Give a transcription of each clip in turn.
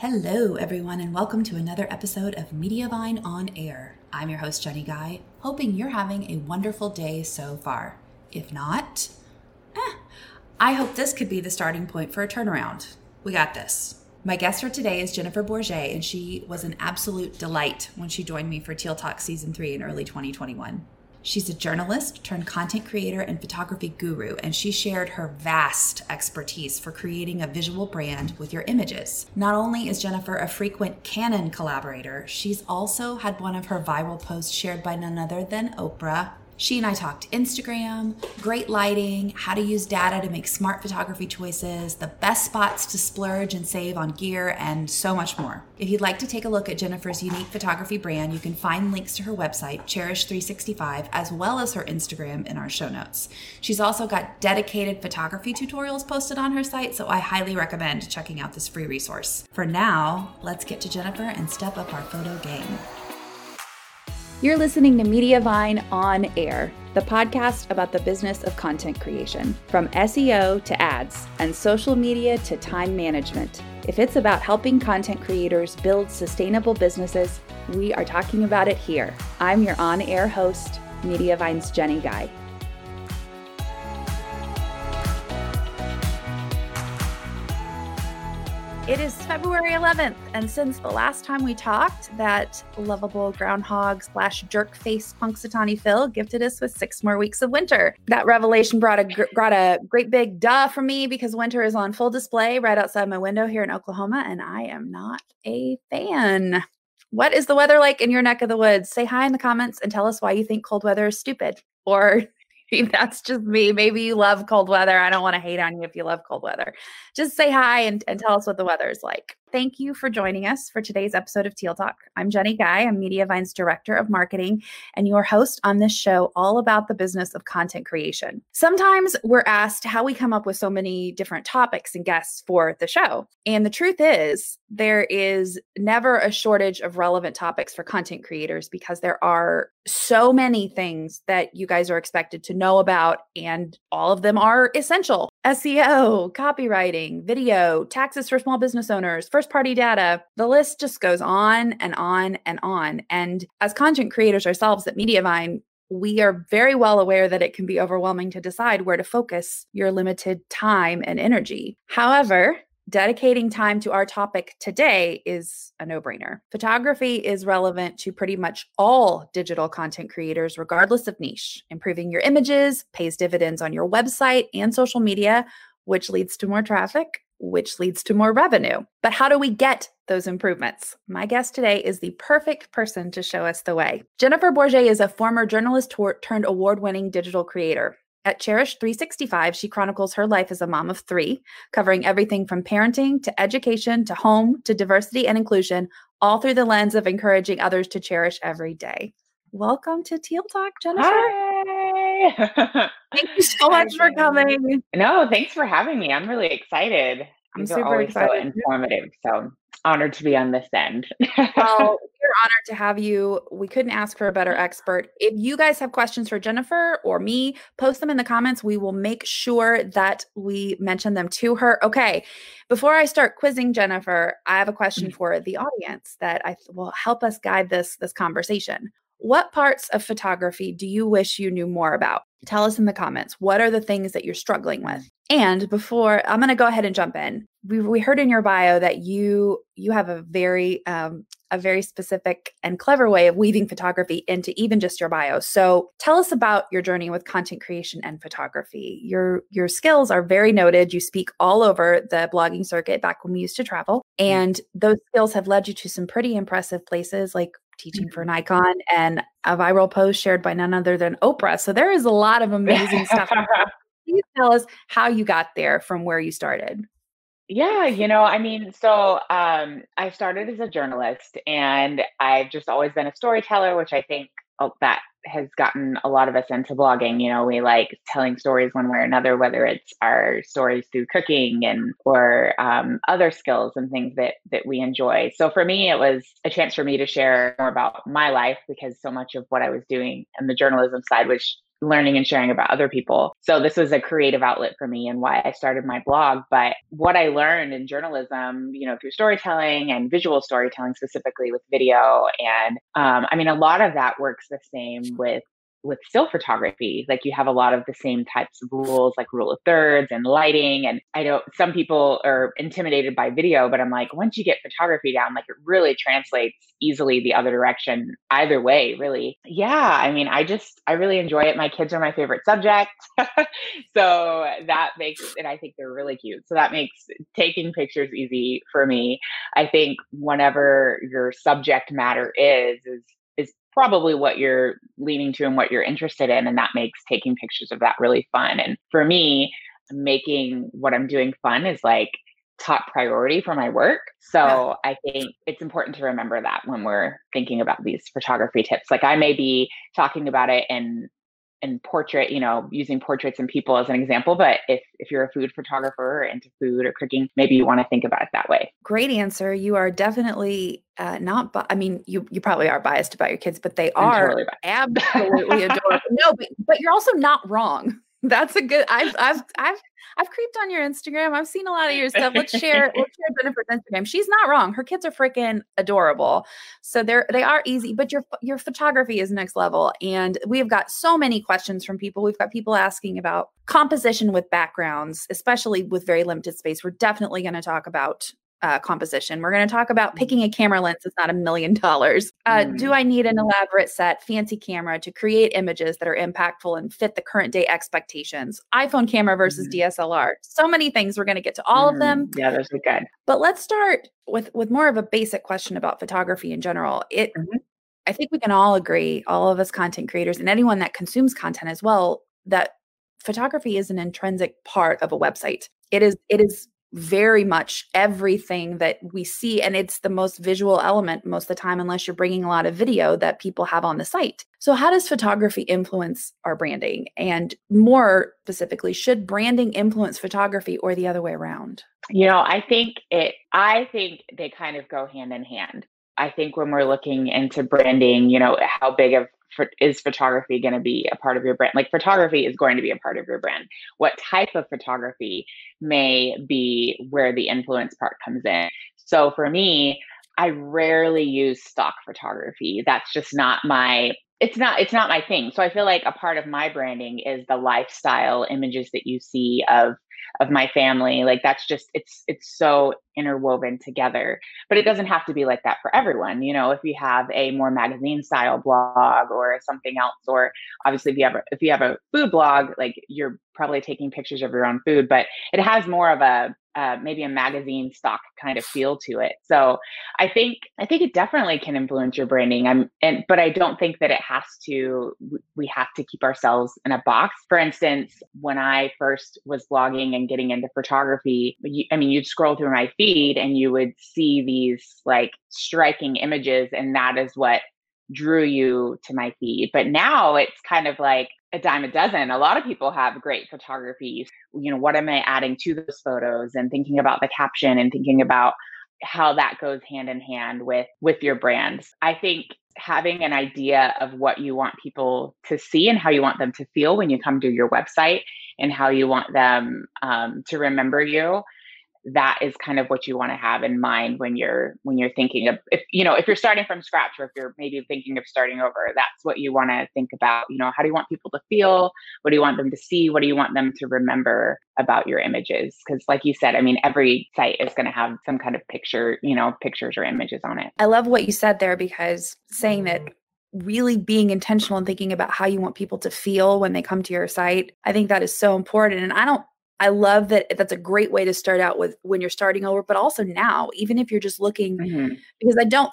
Hello, everyone, and welcome to another episode of Mediavine on Air. I'm your host, Jenny Guy, hoping you're having a wonderful day so far. If not, eh, I hope this could be the starting point for a turnaround. We got this. My guest for today is Jennifer Borget, and she was an absolute delight when she joined me for Teal Talk Season 3 in early 2021. She's a journalist turned content creator and photography guru, and she shared her vast expertise for creating a visual brand with your images. Not only is Jennifer a frequent Canon collaborator, she's also had one of her viral posts shared by none other than Oprah she and I talked Instagram, great lighting, how to use data to make smart photography choices, the best spots to splurge and save on gear, and so much more. If you'd like to take a look at Jennifer's unique photography brand, you can find links to her website, Cherish365, as well as her Instagram in our show notes. She's also got dedicated photography tutorials posted on her site, so I highly recommend checking out this free resource. For now, let's get to Jennifer and step up our photo game. You're listening to Mediavine on Air, the podcast about the business of content creation, from SEO to ads and social media to time management. If it's about helping content creators build sustainable businesses, we are talking about it here. I'm your on air host, Mediavine's Jenny Guy. It is February 11th, and since the last time we talked, that lovable groundhog slash jerk face Punxsutawney Phil gifted us with six more weeks of winter. That revelation brought a brought a great big duh for me because winter is on full display right outside my window here in Oklahoma, and I am not a fan. What is the weather like in your neck of the woods? Say hi in the comments and tell us why you think cold weather is stupid or that's just me. Maybe you love cold weather. I don't want to hate on you if you love cold weather. Just say hi and, and tell us what the weather is like. Thank you for joining us for today's episode of Teal Talk. I'm Jenny Guy. I'm Mediavine's Director of Marketing and your host on this show, all about the business of content creation. Sometimes we're asked how we come up with so many different topics and guests for the show. And the truth is, there is never a shortage of relevant topics for content creators because there are so many things that you guys are expected to know about, and all of them are essential. SEO, copywriting, video, taxes for small business owners, first party data. The list just goes on and on and on. And as content creators ourselves at Mediavine, we are very well aware that it can be overwhelming to decide where to focus your limited time and energy. However, dedicating time to our topic today is a no brainer. Photography is relevant to pretty much all digital content creators, regardless of niche. Improving your images pays dividends on your website and social media, which leads to more traffic, which leads to more revenue. But how do we get those improvements? My guest today is the perfect person to show us the way. Jennifer Borget is a former journalist turned award winning digital creator. At Cherish 365, she chronicles her life as a mom of three, covering everything from parenting to education to home to diversity and inclusion, all through the lens of encouraging others to cherish every day. Welcome to Teal Talk, Jennifer. Hi. Thank you so much for coming. No, thanks for having me. I'm really excited. I'm These super are always excited. so informative. So honored to be on this end. well, we're honored to have you. We couldn't ask for a better expert. If you guys have questions for Jennifer or me, post them in the comments. We will make sure that we mention them to her. Okay. Before I start quizzing Jennifer, I have a question Mm. for the audience that I th- will help us guide this this conversation. What parts of photography do you wish you knew more about? Tell us in the comments. What are the things that you're struggling with? And before I'm going to go ahead and jump in. We, we heard in your bio that you you have a very um, a very specific and clever way of weaving photography into even just your bio. So tell us about your journey with content creation and photography. Your your skills are very noted. You speak all over the blogging circuit back when we used to travel, and those skills have led you to some pretty impressive places like teaching for Nikon and a viral post shared by none other than Oprah. So there is a lot of amazing stuff. Please tell us how you got there from where you started. yeah, you know, I mean, so um, I started as a journalist and I've just always been a storyteller, which I think oh, that has gotten a lot of us into blogging. You know, we like telling stories one way or another, whether it's our stories through cooking and or um, other skills and things that that we enjoy. So for me, it was a chance for me to share more about my life because so much of what I was doing and the journalism side was learning and sharing about other people. So this was a creative outlet for me and why I started my blog. But what I learned in journalism, you know, through storytelling and visual storytelling specifically with video, and um, I mean, a lot of that works the same with with still photography like you have a lot of the same types of rules like rule of thirds and lighting and i know some people are intimidated by video but i'm like once you get photography down like it really translates easily the other direction either way really. Yeah i mean i just i really enjoy it. My kids are my favorite subject. So that makes and i think they're really cute. So that makes taking pictures easy for me. I think whenever your subject matter is is probably what you're leaning to and what you're interested in. And that makes taking pictures of that really fun. And for me, making what I'm doing fun is like top priority for my work. So yeah. I think it's important to remember that when we're thinking about these photography tips. Like I may be talking about it in and portrait, you know, using portraits and people as an example. But if if you're a food photographer or into food or cooking, maybe you want to think about it that way. Great answer. You are definitely uh, not. I mean, you you probably are biased about your kids, but they are totally absolutely adorable. No, but, but you're also not wrong. That's a good. I've I've I've I've creeped on your Instagram. I've seen a lot of your stuff. Let's share. let's share Jennifer's Instagram. She's not wrong. Her kids are freaking adorable. So they're they are easy, but your your photography is next level. And we've got so many questions from people. We've got people asking about composition with backgrounds, especially with very limited space. We're definitely going to talk about uh, composition. We're going to talk about mm. picking a camera lens that's not a million dollars. Uh, do mm. I need an elaborate set, fancy camera to create images that are impactful and fit the current day expectations? iPhone camera versus mm. DSLR. So many things. We're going to get to all mm. of them. Mm-hmm. Yeah, those are good. But let's start with with more of a basic question about photography in general. It. Mm-hmm. I think we can all agree, all of us content creators and anyone that consumes content as well, that photography is an intrinsic part of a website. It is it is very much everything that we see and it's the most visual element most of the time unless you're bringing a lot of video that people have on the site. So how does photography influence our branding? And more specifically should branding influence photography or the other way around? You know i think it i think they kind of go hand in hand i think when we're looking into branding you know how big of is photography going to be a part of your brand? Like photography is going to be a part of your brand. What type of photography may be where the influence part comes in. So for me, I rarely use stock photography. That's just not my it's not it's not my thing. So I feel like a part of my branding is the lifestyle images that you see of of my family like that's just it's it's so interwoven together. But it doesn't have to be like that for everyone you know if you have a more magazine style blog or something else or obviously if you have a, if you have a food blog like you're probably taking pictures of your own food but it has more of a uh, maybe a magazine stock kind of feel to it. So I think I think it definitely can influence your branding. I'm and but I don't think that it has to. We have to keep ourselves in a box. For instance, when I first was blogging and getting into photography, you, I mean, you'd scroll through my feed and you would see these like striking images, and that is what drew you to my feed. But now it's kind of like a dime a dozen. A lot of people have great photography. You know, what am I adding to those photos and thinking about the caption and thinking about how that goes hand in hand with with your brands. I think having an idea of what you want people to see and how you want them to feel when you come to your website and how you want them um, to remember you that is kind of what you want to have in mind when you're when you're thinking of if you know if you're starting from scratch or if you're maybe thinking of starting over that's what you want to think about you know how do you want people to feel what do you want them to see what do you want them to remember about your images because like you said i mean every site is going to have some kind of picture you know pictures or images on it i love what you said there because saying that mm-hmm. really being intentional and thinking about how you want people to feel when they come to your site. I think that is so important. And I don't I love that that's a great way to start out with when you're starting over, but also now, even if you're just looking, mm-hmm. because I don't,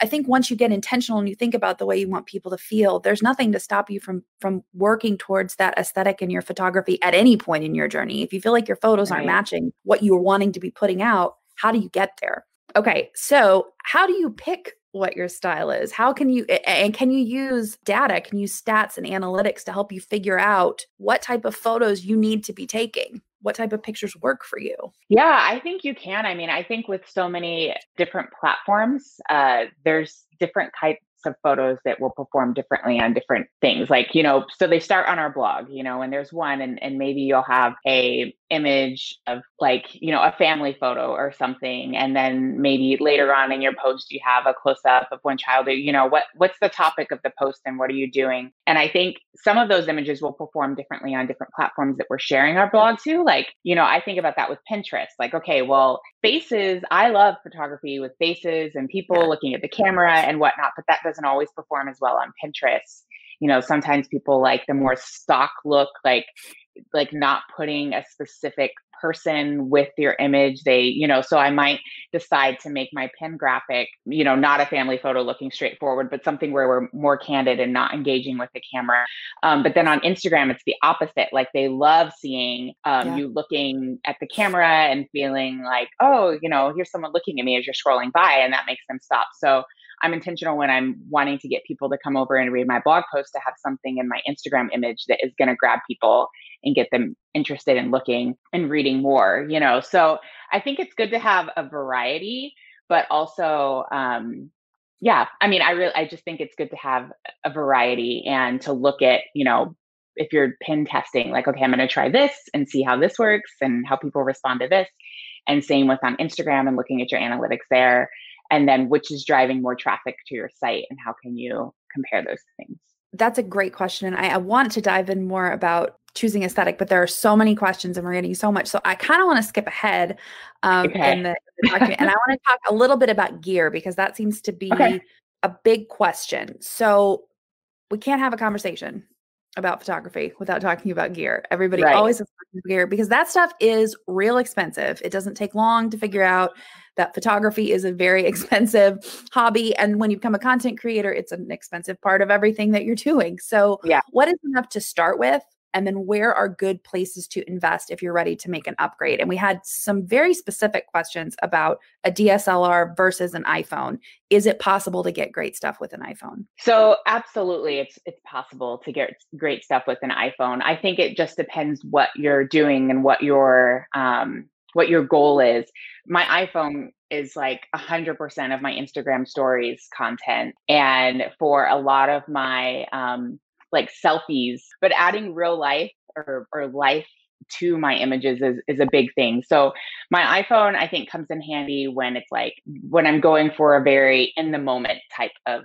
I think once you get intentional and you think about the way you want people to feel, there's nothing to stop you from from working towards that aesthetic in your photography at any point in your journey. If you feel like your photos right. aren't matching what you're wanting to be putting out, how do you get there? Okay, so how do you pick what your style is? How can you and can you use data, can you use stats and analytics to help you figure out what type of photos you need to be taking? What type of pictures work for you? Yeah, I think you can. I mean, I think with so many different platforms, uh, there's different types of photos that will perform differently on different things. Like, you know, so they start on our blog, you know, and there's one and, and maybe you'll have a image of like, you know, a family photo or something. And then maybe later on in your post you have a close up of one child, you know, what what's the topic of the post and what are you doing? And I think some of those images will perform differently on different platforms that we're sharing our blog to. Like, you know, I think about that with Pinterest. Like, okay, well, faces, I love photography with faces and people looking at the camera and whatnot, but that doesn't always perform as well on Pinterest. You know, sometimes people like the more stock look, like like not putting a specific person with your image they you know so i might decide to make my pin graphic you know not a family photo looking straightforward but something where we're more candid and not engaging with the camera um, but then on instagram it's the opposite like they love seeing um, yeah. you looking at the camera and feeling like oh you know here's someone looking at me as you're scrolling by and that makes them stop so I'm intentional when I'm wanting to get people to come over and read my blog post to have something in my Instagram image that is going to grab people and get them interested in looking and reading more, you know. So I think it's good to have a variety, but also um yeah, I mean, I really I just think it's good to have a variety and to look at, you know, if you're pin testing, like, okay, I'm going to try this and see how this works and how people respond to this. And same with on Instagram and looking at your analytics there and then which is driving more traffic to your site and how can you compare those things that's a great question I, I want to dive in more about choosing aesthetic but there are so many questions and we're getting so much so i kind of want to skip ahead um, okay. in the, the document and i want to talk a little bit about gear because that seems to be okay. a big question so we can't have a conversation about photography without talking about gear. Everybody right. always has gear because that stuff is real expensive. It doesn't take long to figure out that photography is a very expensive hobby. And when you become a content creator, it's an expensive part of everything that you're doing. So, yeah. what is enough to start with? And then where are good places to invest if you're ready to make an upgrade? And we had some very specific questions about a DSLR versus an iPhone. Is it possible to get great stuff with an iPhone? So absolutely it's it's possible to get great stuff with an iPhone. I think it just depends what you're doing and what your um what your goal is. My iPhone is like 100% of my Instagram stories content and for a lot of my um like selfies, but adding real life or, or life to my images is, is a big thing. So my iPhone, I think, comes in handy when it's like when I'm going for a very in the moment type of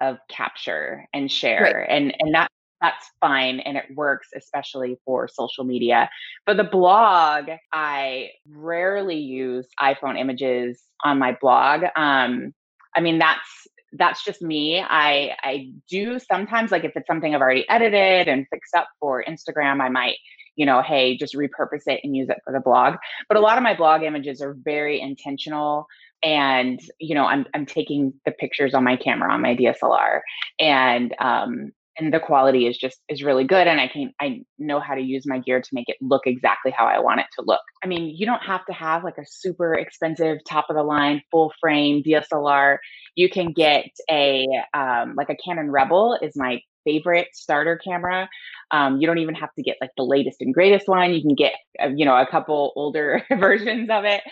of capture and share. Right. And and that that's fine and it works especially for social media. For the blog, I rarely use iPhone images on my blog. Um, I mean that's that's just me. I I do sometimes like if it's something I've already edited and fixed up for Instagram, I might, you know, hey, just repurpose it and use it for the blog. But a lot of my blog images are very intentional and you know i'm i'm taking the pictures on my camera on my DSLR and um and the quality is just is really good and i can i know how to use my gear to make it look exactly how i want it to look. I mean you don't have to have like a super expensive top of the line full frame dslr you can get a um, like a canon rebel is my favorite starter camera. Um, you don't even have to get like the latest and greatest one. You can get uh, you know a couple older versions of it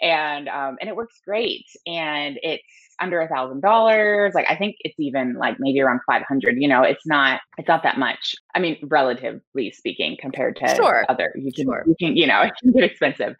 and um, and it works great and it's under a thousand dollars like i think it's even like maybe around 500 you know it's not it's not that much i mean relatively speaking compared to sure. other you can sure. you can you know it can get expensive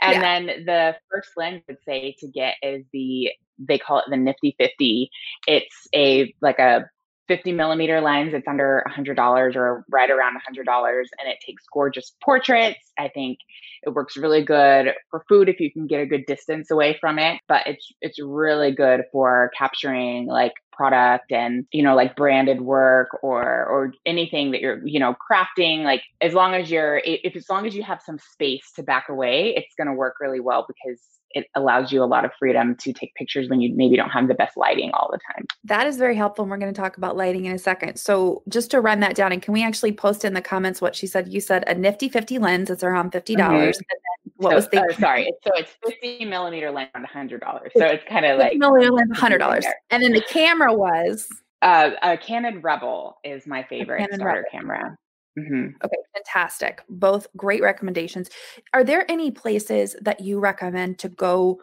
and yeah. then the first lens I would say to get is the they call it the nifty 50 it's a like a 50 millimeter lens. It's under $100 or right around $100 and it takes gorgeous portraits. I think it works really good for food if you can get a good distance away from it, but it's it's really good for capturing like product and you know like branded work or or anything that you're you know crafting like as long as you're if as long as you have some space to back away it's going to work really well because it allows you a lot of freedom to take pictures when you maybe don't have the best lighting all the time. That is very helpful. And we're going to talk about lighting in a second. So just to run that down, and can we actually post in the comments what she said? You said a nifty 50 lens, it's around $50. dollars mm-hmm. what so, was the uh, sorry, so it's 50 millimeter lens on $100. So it's kind of like millimeter lens, $100. And then the camera was uh, a Canon Rebel is my favorite starter Rebel. camera. Mm-hmm. Okay, fantastic. Both great recommendations. Are there any places that you recommend to go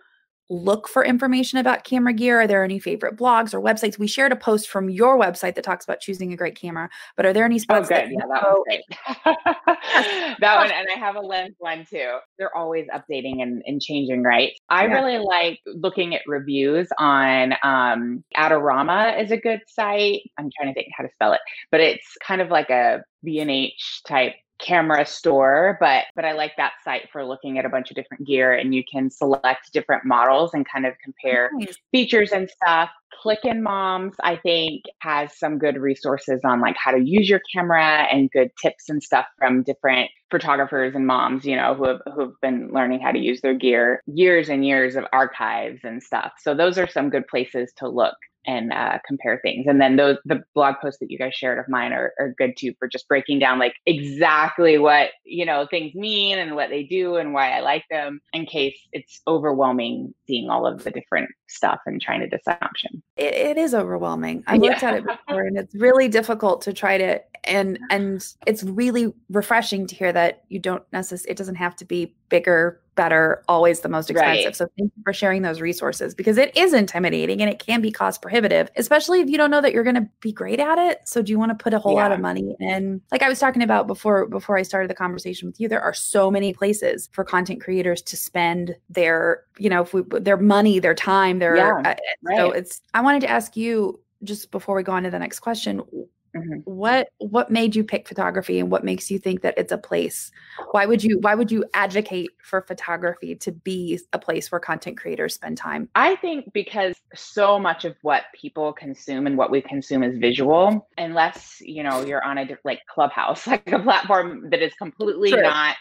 look for information about camera gear? Are there any favorite blogs or websites? We shared a post from your website that talks about choosing a great camera, but are there any spots? Oh, good. yeah, that one's great. that one, and I have a lens one too. They're always updating and, and changing, right? I yeah. really like looking at reviews on um, Adorama is a good site. I'm trying to think how to spell it, but it's kind of like a B&H type camera store but but i like that site for looking at a bunch of different gear and you can select different models and kind of compare nice. features and stuff Clickin' Moms, I think, has some good resources on like how to use your camera and good tips and stuff from different photographers and moms, you know, who have who've been learning how to use their gear, years and years of archives and stuff. So those are some good places to look and uh, compare things. And then those the blog posts that you guys shared of mine are, are good too for just breaking down like exactly what you know things mean and what they do and why I like them in case it's overwhelming seeing all of the different stuff and trying to decide option. it, it is overwhelming. I've looked at it before and it's really difficult to try to and and it's really refreshing to hear that you don't necessarily it doesn't have to be bigger better, always the most expensive. Right. So thank you for sharing those resources because it is intimidating and it can be cost prohibitive, especially if you don't know that you're going to be great at it. So do you want to put a whole yeah. lot of money in? Like I was talking about before before I started the conversation with you, there are so many places for content creators to spend their, you know, we, their money, their time, their yeah, uh, right. so it's I wanted to ask you just before we go on to the next question, Mm-hmm. What what made you pick photography and what makes you think that it's a place? Why would you why would you advocate for photography to be a place where content creators spend time? I think because so much of what people consume and what we consume is visual unless, you know, you're on a like Clubhouse, like a platform that is completely True. not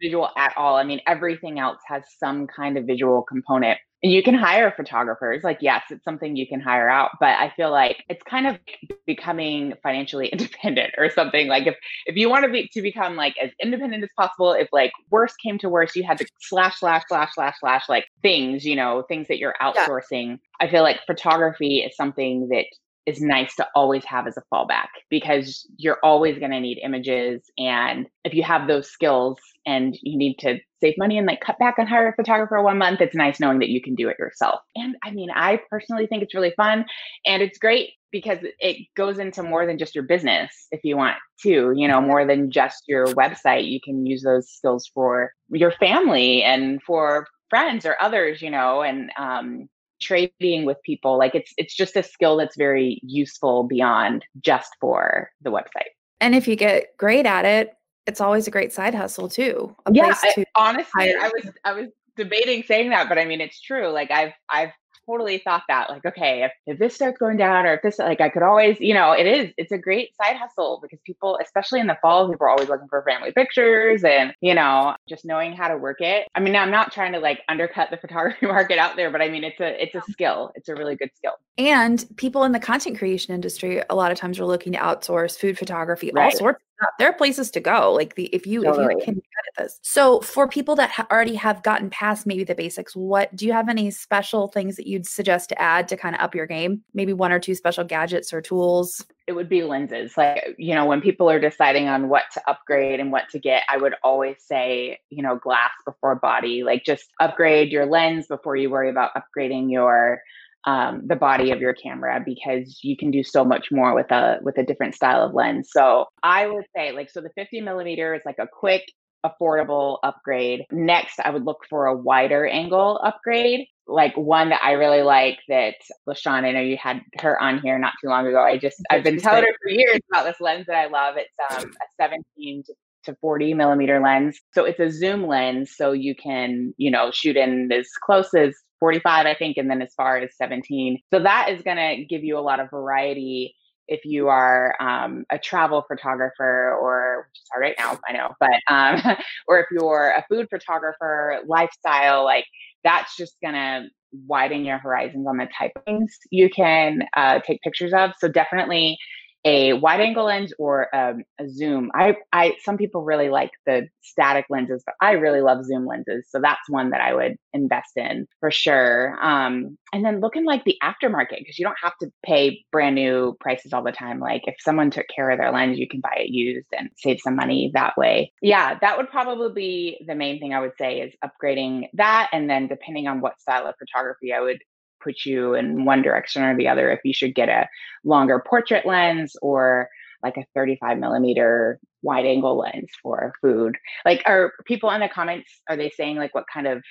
visual at all. I mean, everything else has some kind of visual component and you can hire photographers like yes it's something you can hire out but i feel like it's kind of becoming financially independent or something like if if you want to be to become like as independent as possible if like worst came to worst you had to slash slash slash slash slash like things you know things that you're outsourcing yeah. i feel like photography is something that is nice to always have as a fallback because you're always going to need images and if you have those skills and you need to save money and like cut back on hire a photographer one month it's nice knowing that you can do it yourself. And i mean i personally think it's really fun and it's great because it goes into more than just your business if you want to you know more than just your website. You can use those skills for your family and for friends or others you know and um, trading with people like it's it's just a skill that's very useful beyond just for the website. And if you get great at it it's always a great side hustle too yeah to honestly i was i was debating saying that but i mean it's true like i've i've totally thought that like okay if, if this starts going down or if this like i could always you know it is it's a great side hustle because people especially in the fall people are always looking for family pictures and you know just knowing how to work it i mean i'm not trying to like undercut the photography market out there but i mean it's a it's a skill it's a really good skill and people in the content creation industry a lot of times are looking to outsource food photography right. all sorts of stuff. there are places to go like the if you totally. if you can this so for people that ha- already have gotten past maybe the basics what do you have any special things that you'd suggest to add to kind of up your game? Maybe one or two special gadgets or tools? It would be lenses. Like you know when people are deciding on what to upgrade and what to get i would always say you know glass before body. Like just upgrade your lens before you worry about upgrading your um, the body of your camera because you can do so much more with a with a different style of lens. So I would say like so the 50 millimeter is like a quick affordable upgrade. Next, I would look for a wider angle upgrade, like one that I really like that LaShawn, I know you had her on here not too long ago. I just, I've been telling her for years about this lens that I love. It's um, a 17 to 40 millimeter lens. So it's a zoom lens. So you can, you know, shoot in as close as 45, I think, and then as far as 17. So that is going to give you a lot of variety if you are um, a travel photographer or which is hard right now i know but um, or if you're a food photographer lifestyle like that's just gonna widen your horizons on the type things you can uh, take pictures of. So definitely a wide angle lens or um, a zoom. I, I, some people really like the static lenses, but I really love zoom lenses. So that's one that I would invest in for sure. Um, and then looking like the aftermarket because you don't have to pay brand new prices all the time. Like if someone took care of their lens, you can buy it used and save some money that way. Yeah, that would probably be the main thing I would say is upgrading that. And then depending on what style of photography, I would put you in one direction or the other if you should get a longer portrait lens or like a 35 millimeter wide angle lens for food. Like, are people in the comments, are they saying like what kind of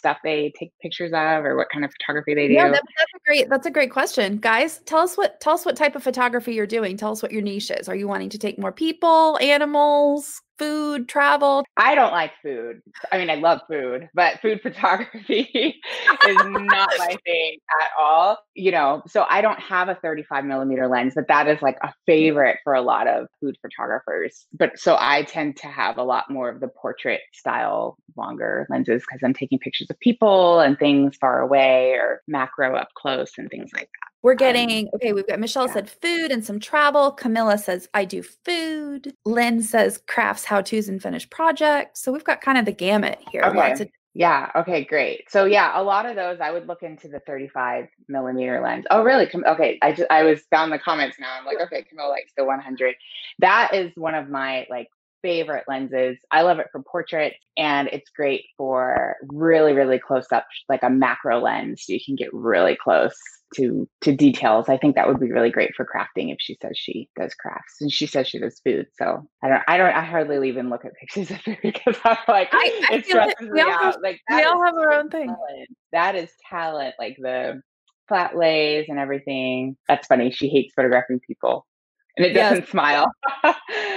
stuff they take pictures of or what kind of photography they do? Yeah, that, that's a great that's a great question. Guys, tell us what tell us what type of photography you're doing. Tell us what your niche is. Are you wanting to take more people, animals, food, travel? I don't like food. I mean, I love food, but food photography is not my thing at all. You know, so I don't have a 35 millimeter lens, but that is like a mm. favorite for a lot of food photographers. But so I tend to have a lot more of the portrait style longer lenses because I'm taking pictures of people and things far away or macro up close and things like that. We're um, getting okay. We've got Michelle yeah. said food and some travel. Camilla says I do food. Lynn says crafts, how tos, and finished projects. So we've got kind of the gamut here. Okay. Of- yeah. Okay. Great. So yeah, a lot of those I would look into the 35 millimeter lens. Oh, really? Okay. I just I was down the comments now. I'm like, okay, Camilla likes the 100. That is one of my like favorite lenses. I love it for portraits and it's great for really, really close up, like a macro lens. So you can get really close to to details. I think that would be really great for crafting if she says she does crafts and she says she does food. So I don't I don't I hardly even look at pictures of food because I'm like I, I it stresses me out. Have, like we all have our own thing. Talent. That is talent, like the flat lays and everything. That's funny. She hates photographing people and it doesn't yes. smile.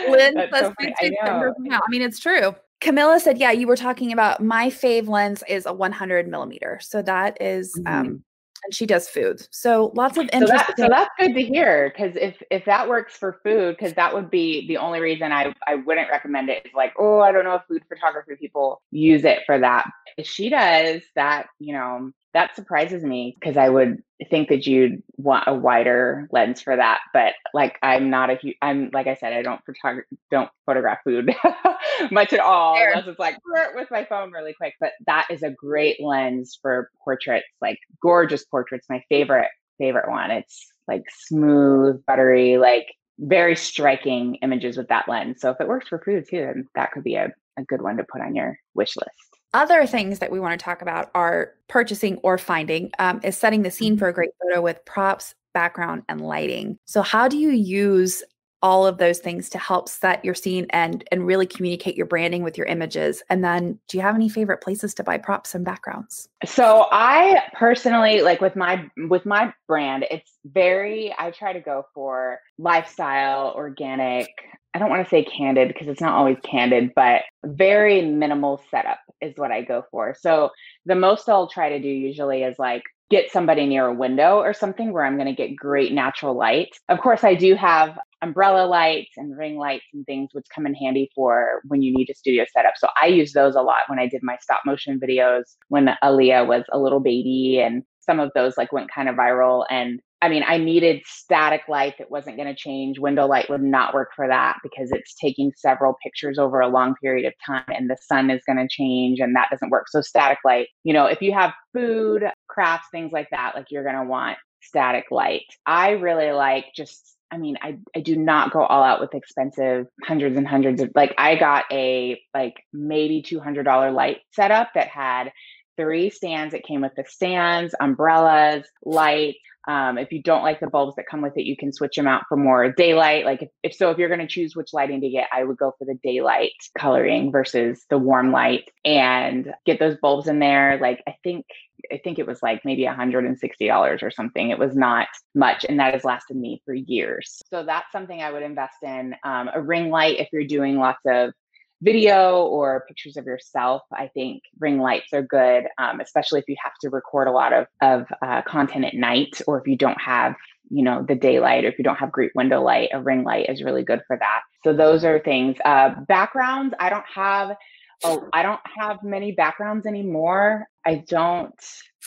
Lynn so I, I mean, it's true. Camilla said, "Yeah, you were talking about my fave lens is a 100 millimeter, so that is, mm-hmm. um, and she does food. So lots of interesting. So, that, so that's good to hear because if if that works for food, because that would be the only reason I I wouldn't recommend it is like, oh, I don't know if food photography people use it for that. If she does that, you know, that surprises me because I would think that you'd want a wider lens for that. But like, I'm not a huge, I'm like I said, I don't photograph, don't photograph food much at all, Fair. unless it's like with my phone really quick. But that is a great lens for portraits, like gorgeous portraits. My favorite, favorite one. It's like smooth, buttery, like very striking images with that lens. So if it works for food too, then that could be a, a good one to put on your wish list other things that we want to talk about are purchasing or finding um, is setting the scene for a great photo with props background and lighting. So how do you use all of those things to help set your scene and and really communicate your branding with your images? And then do you have any favorite places to buy props and backgrounds? So i personally like with my with my brand it's very i try to go for lifestyle organic I don't want to say candid because it's not always candid, but very minimal setup is what I go for. So the most I'll try to do usually is like get somebody near a window or something where I'm going to get great natural light. Of course, I do have umbrella lights and ring lights and things which come in handy for when you need a studio setup. So I use those a lot when I did my stop motion videos when Aaliyah was a little baby and some of those like went kind of viral and I mean, I needed static light that wasn't going to change. Window light would not work for that because it's taking several pictures over a long period of time and the sun is going to change and that doesn't work. So, static light, you know, if you have food, crafts, things like that, like you're going to want static light. I really like just I mean, I, I do not go all out with expensive hundreds and hundreds of like I got a like maybe $200 light setup that had three stands. It came with the stands, umbrellas, light. Um, if you don't like the bulbs that come with it, you can switch them out for more daylight. Like if, if so, if you're going to choose which lighting to get, I would go for the daylight coloring versus the warm light and get those bulbs in there. Like I think I think it was like maybe $160 or something. It was not much, and that has lasted me for years. So that's something I would invest in. Um, a ring light if you're doing lots of video or pictures of yourself, I think ring lights are good, um, especially if you have to record a lot of, of uh, content at night or if you don't have, you know, the daylight or if you don't have great window light, a ring light is really good for that. So those are things. Uh, backgrounds, I don't have oh, I don't have many backgrounds anymore. I don't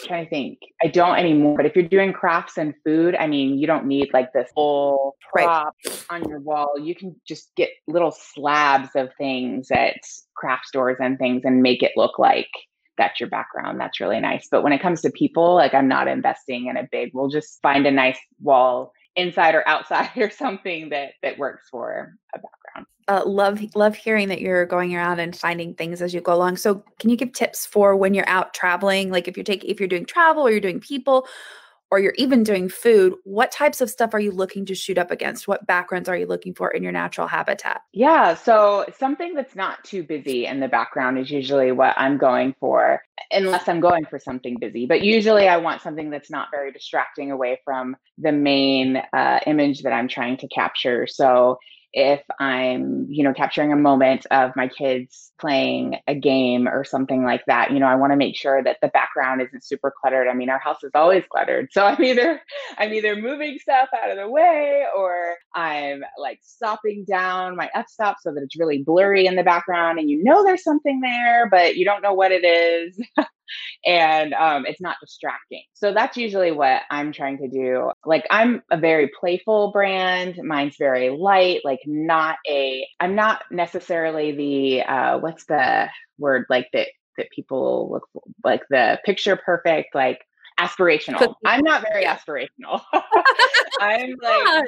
I'm trying to think. I don't anymore. But if you're doing crafts and food, I mean, you don't need like this whole prop right. on your wall. You can just get little slabs of things at craft stores and things and make it look like that's your background. That's really nice. But when it comes to people, like I'm not investing in a big, we'll just find a nice wall inside or outside or something that that works for a background. Uh, love love hearing that you're going around and finding things as you go along. So, can you give tips for when you're out traveling? Like if you're taking if you're doing travel or you're doing people, or you're even doing food, what types of stuff are you looking to shoot up against? What backgrounds are you looking for in your natural habitat? Yeah, so something that's not too busy in the background is usually what I'm going for, unless I'm going for something busy. But usually I want something that's not very distracting away from the main uh, image that I'm trying to capture. So if I'm, you know, capturing a moment of my kids playing a game or something like that, you know, I want to make sure that the background isn't super cluttered. I mean, our house is always cluttered. So I'm either I'm either moving stuff out of the way or I'm like stopping down my f-stop so that it's really blurry in the background and you know there's something there, but you don't know what it is. and um, it's not distracting. So that's usually what I'm trying to do. Like I'm a very playful brand. Mine's very light, like not a, I'm not necessarily the, uh, what's the word like that, that people look like the picture perfect, like aspirational. I'm not very aspirational. I'm like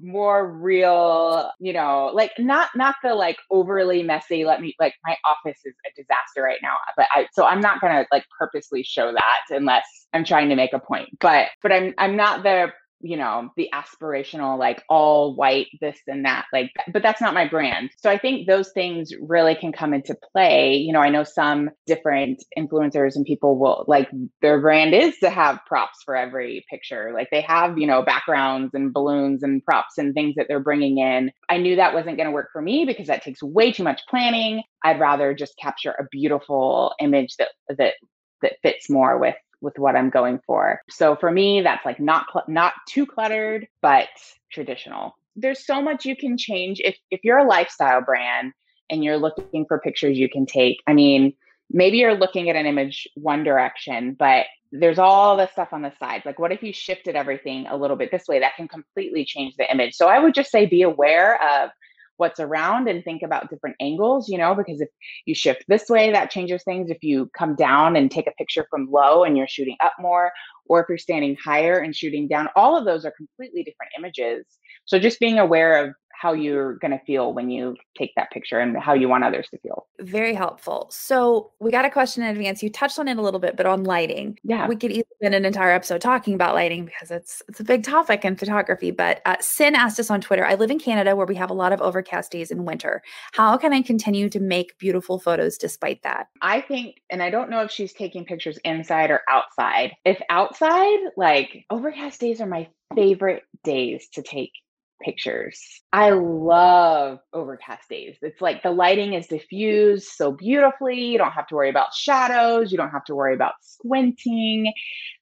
more real, you know, like not not the like overly messy. Let me like my office is a disaster right now, but I so I'm not gonna like purposely show that unless I'm trying to make a point. But but I'm I'm not the you know the aspirational like all white this and that like but that's not my brand. So i think those things really can come into play. You know i know some different influencers and people will like their brand is to have props for every picture. Like they have you know backgrounds and balloons and props and things that they're bringing in. I knew that wasn't going to work for me because that takes way too much planning. I'd rather just capture a beautiful image that that that fits more with with what I'm going for. So for me, that's like not cl- not too cluttered, but traditional. There's so much you can change if if you're a lifestyle brand and you're looking for pictures you can take. I mean, maybe you're looking at an image one direction, but there's all the stuff on the sides. Like, what if you shifted everything a little bit this way? That can completely change the image. So, I would just say be aware of what's around and think about different angles, you know, because if you shift this way, that changes things. If you come down and take a picture from low and you're shooting up more, or if you're standing higher and shooting down, all of those are completely different images. So just being aware of how you're going to feel when you take that picture and how you want others to feel. Very helpful. So, we got a question in advance. You touched on it a little bit, but on lighting. Yeah. We could even spend an entire episode talking about lighting because it's it's a big topic in photography. But uh, Sin asked us on Twitter I live in Canada where we have a lot of overcast days in winter. How can I continue to make beautiful photos despite that? I think, and I don't know if she's taking pictures inside or outside. If outside, like overcast days are my favorite days to take pictures. I love overcast days. It's like the lighting is diffused so beautifully. You don't have to worry about shadows. You don't have to worry about squinting.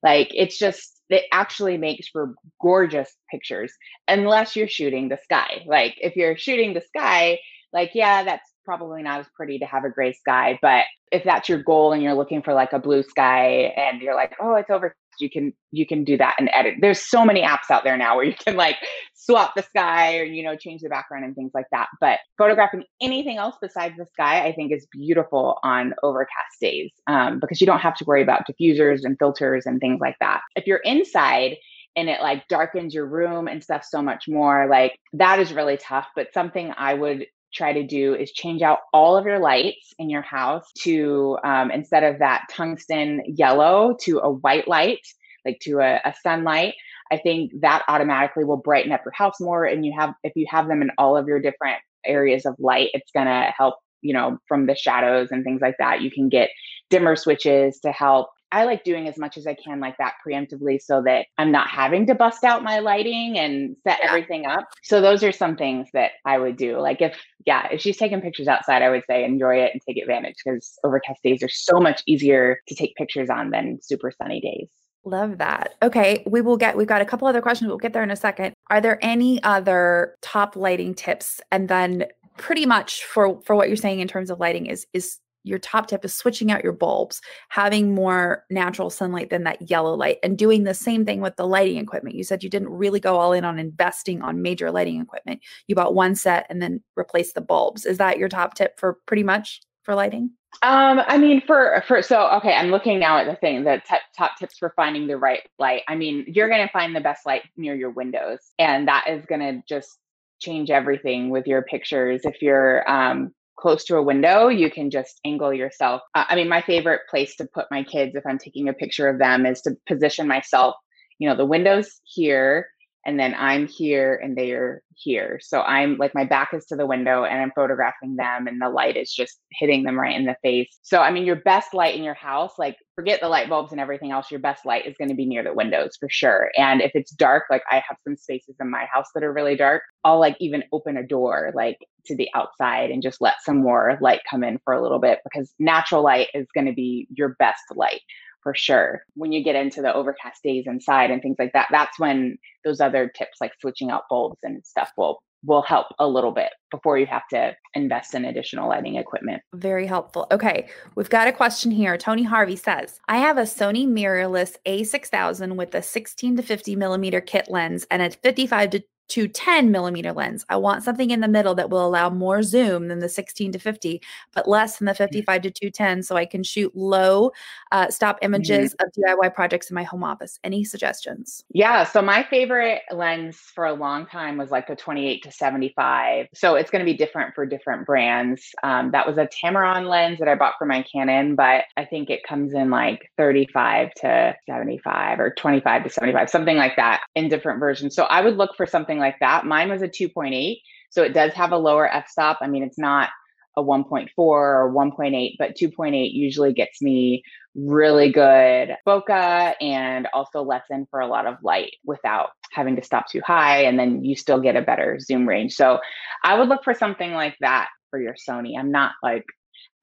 Like it's just, it actually makes for gorgeous pictures unless you're shooting the sky. Like if you're shooting the sky, like, yeah, that's probably not as pretty to have a gray sky. But if that's your goal and you're looking for like a blue sky and you're like, oh, it's over you can you can do that and edit. There's so many apps out there now where you can like swap the sky or you know change the background and things like that but photographing anything else besides the sky i think is beautiful on overcast days um, because you don't have to worry about diffusers and filters and things like that. If you're inside and it like darkens your room and stuff so much more like that is really tough but something i would try to do is change out all of your lights in your house to um, instead of that tungsten yellow to a white light like to a, a sunlight i think that automatically will brighten up your house more and you have if you have them in all of your different areas of light it's going to help you know from the shadows and things like that. You can get dimmer switches to help I like doing as much as I can like that preemptively so that I'm not having to bust out my lighting and set yeah. everything up. So those are some things that I would do. Like if yeah, if she's taking pictures outside, I would say enjoy it and take advantage because overcast days are so much easier to take pictures on than super sunny days. Love that. Okay, we will get we've got a couple other questions. We'll get there in a second. Are there any other top lighting tips? And then pretty much for for what you're saying in terms of lighting is is your top tip is switching out your bulbs, having more natural sunlight than that yellow light, and doing the same thing with the lighting equipment. You said you didn't really go all in on investing on major lighting equipment. You bought one set and then replaced the bulbs. Is that your top tip for pretty much for lighting? Um, I mean, for for so okay, I'm looking now at the thing, the t- top tips for finding the right light. I mean, you're gonna find the best light near your windows, and that is gonna just change everything with your pictures. If you're um, close to a window, you can just angle yourself. Uh, I mean, my favorite place to put my kids if I'm taking a picture of them is to position myself. You know, the window's here, and then I'm here and they're here. So I'm like my back is to the window and I'm photographing them and the light is just hitting them right in the face. So I mean your best light in your house, like forget the light bulbs and everything else, your best light is going to be near the windows for sure. And if it's dark, like I have some spaces in my house that are really dark, I'll like even open a door like to the outside and just let some more light come in for a little bit because natural light is going to be your best light for sure. When you get into the overcast days inside and things like that, that's when those other tips like switching out bulbs and stuff will will help a little bit before you have to invest in additional lighting equipment. Very helpful. Okay, we've got a question here. Tony Harvey says, I have a Sony mirrorless A6000 with a 16 to 50 millimeter kit lens and a 55 to to 10 millimeter lens. I want something in the middle that will allow more zoom than the 16 to 50, but less than the mm-hmm. 55 to 210 so I can shoot low uh, stop mm-hmm. images mm-hmm. of DIY projects in my home office. Any suggestions? Yeah. So my favorite lens for a long time was like the 28 to 75. So it's going to be different for different brands. Um, that was a Tamron lens that I bought for my Canon, but I think it comes in like 35 to 75 or 25 to 75, something like that in different versions. So I would look for something something like that. Mine was a 2.8. So it does have a lower f stop. I mean, it's not a 1.4 or 1.8, but 2.8 usually gets me really good bokeh and also lets in for a lot of light without having to stop too high. And then you still get a better zoom range. So I would look for something like that for your Sony. I'm not like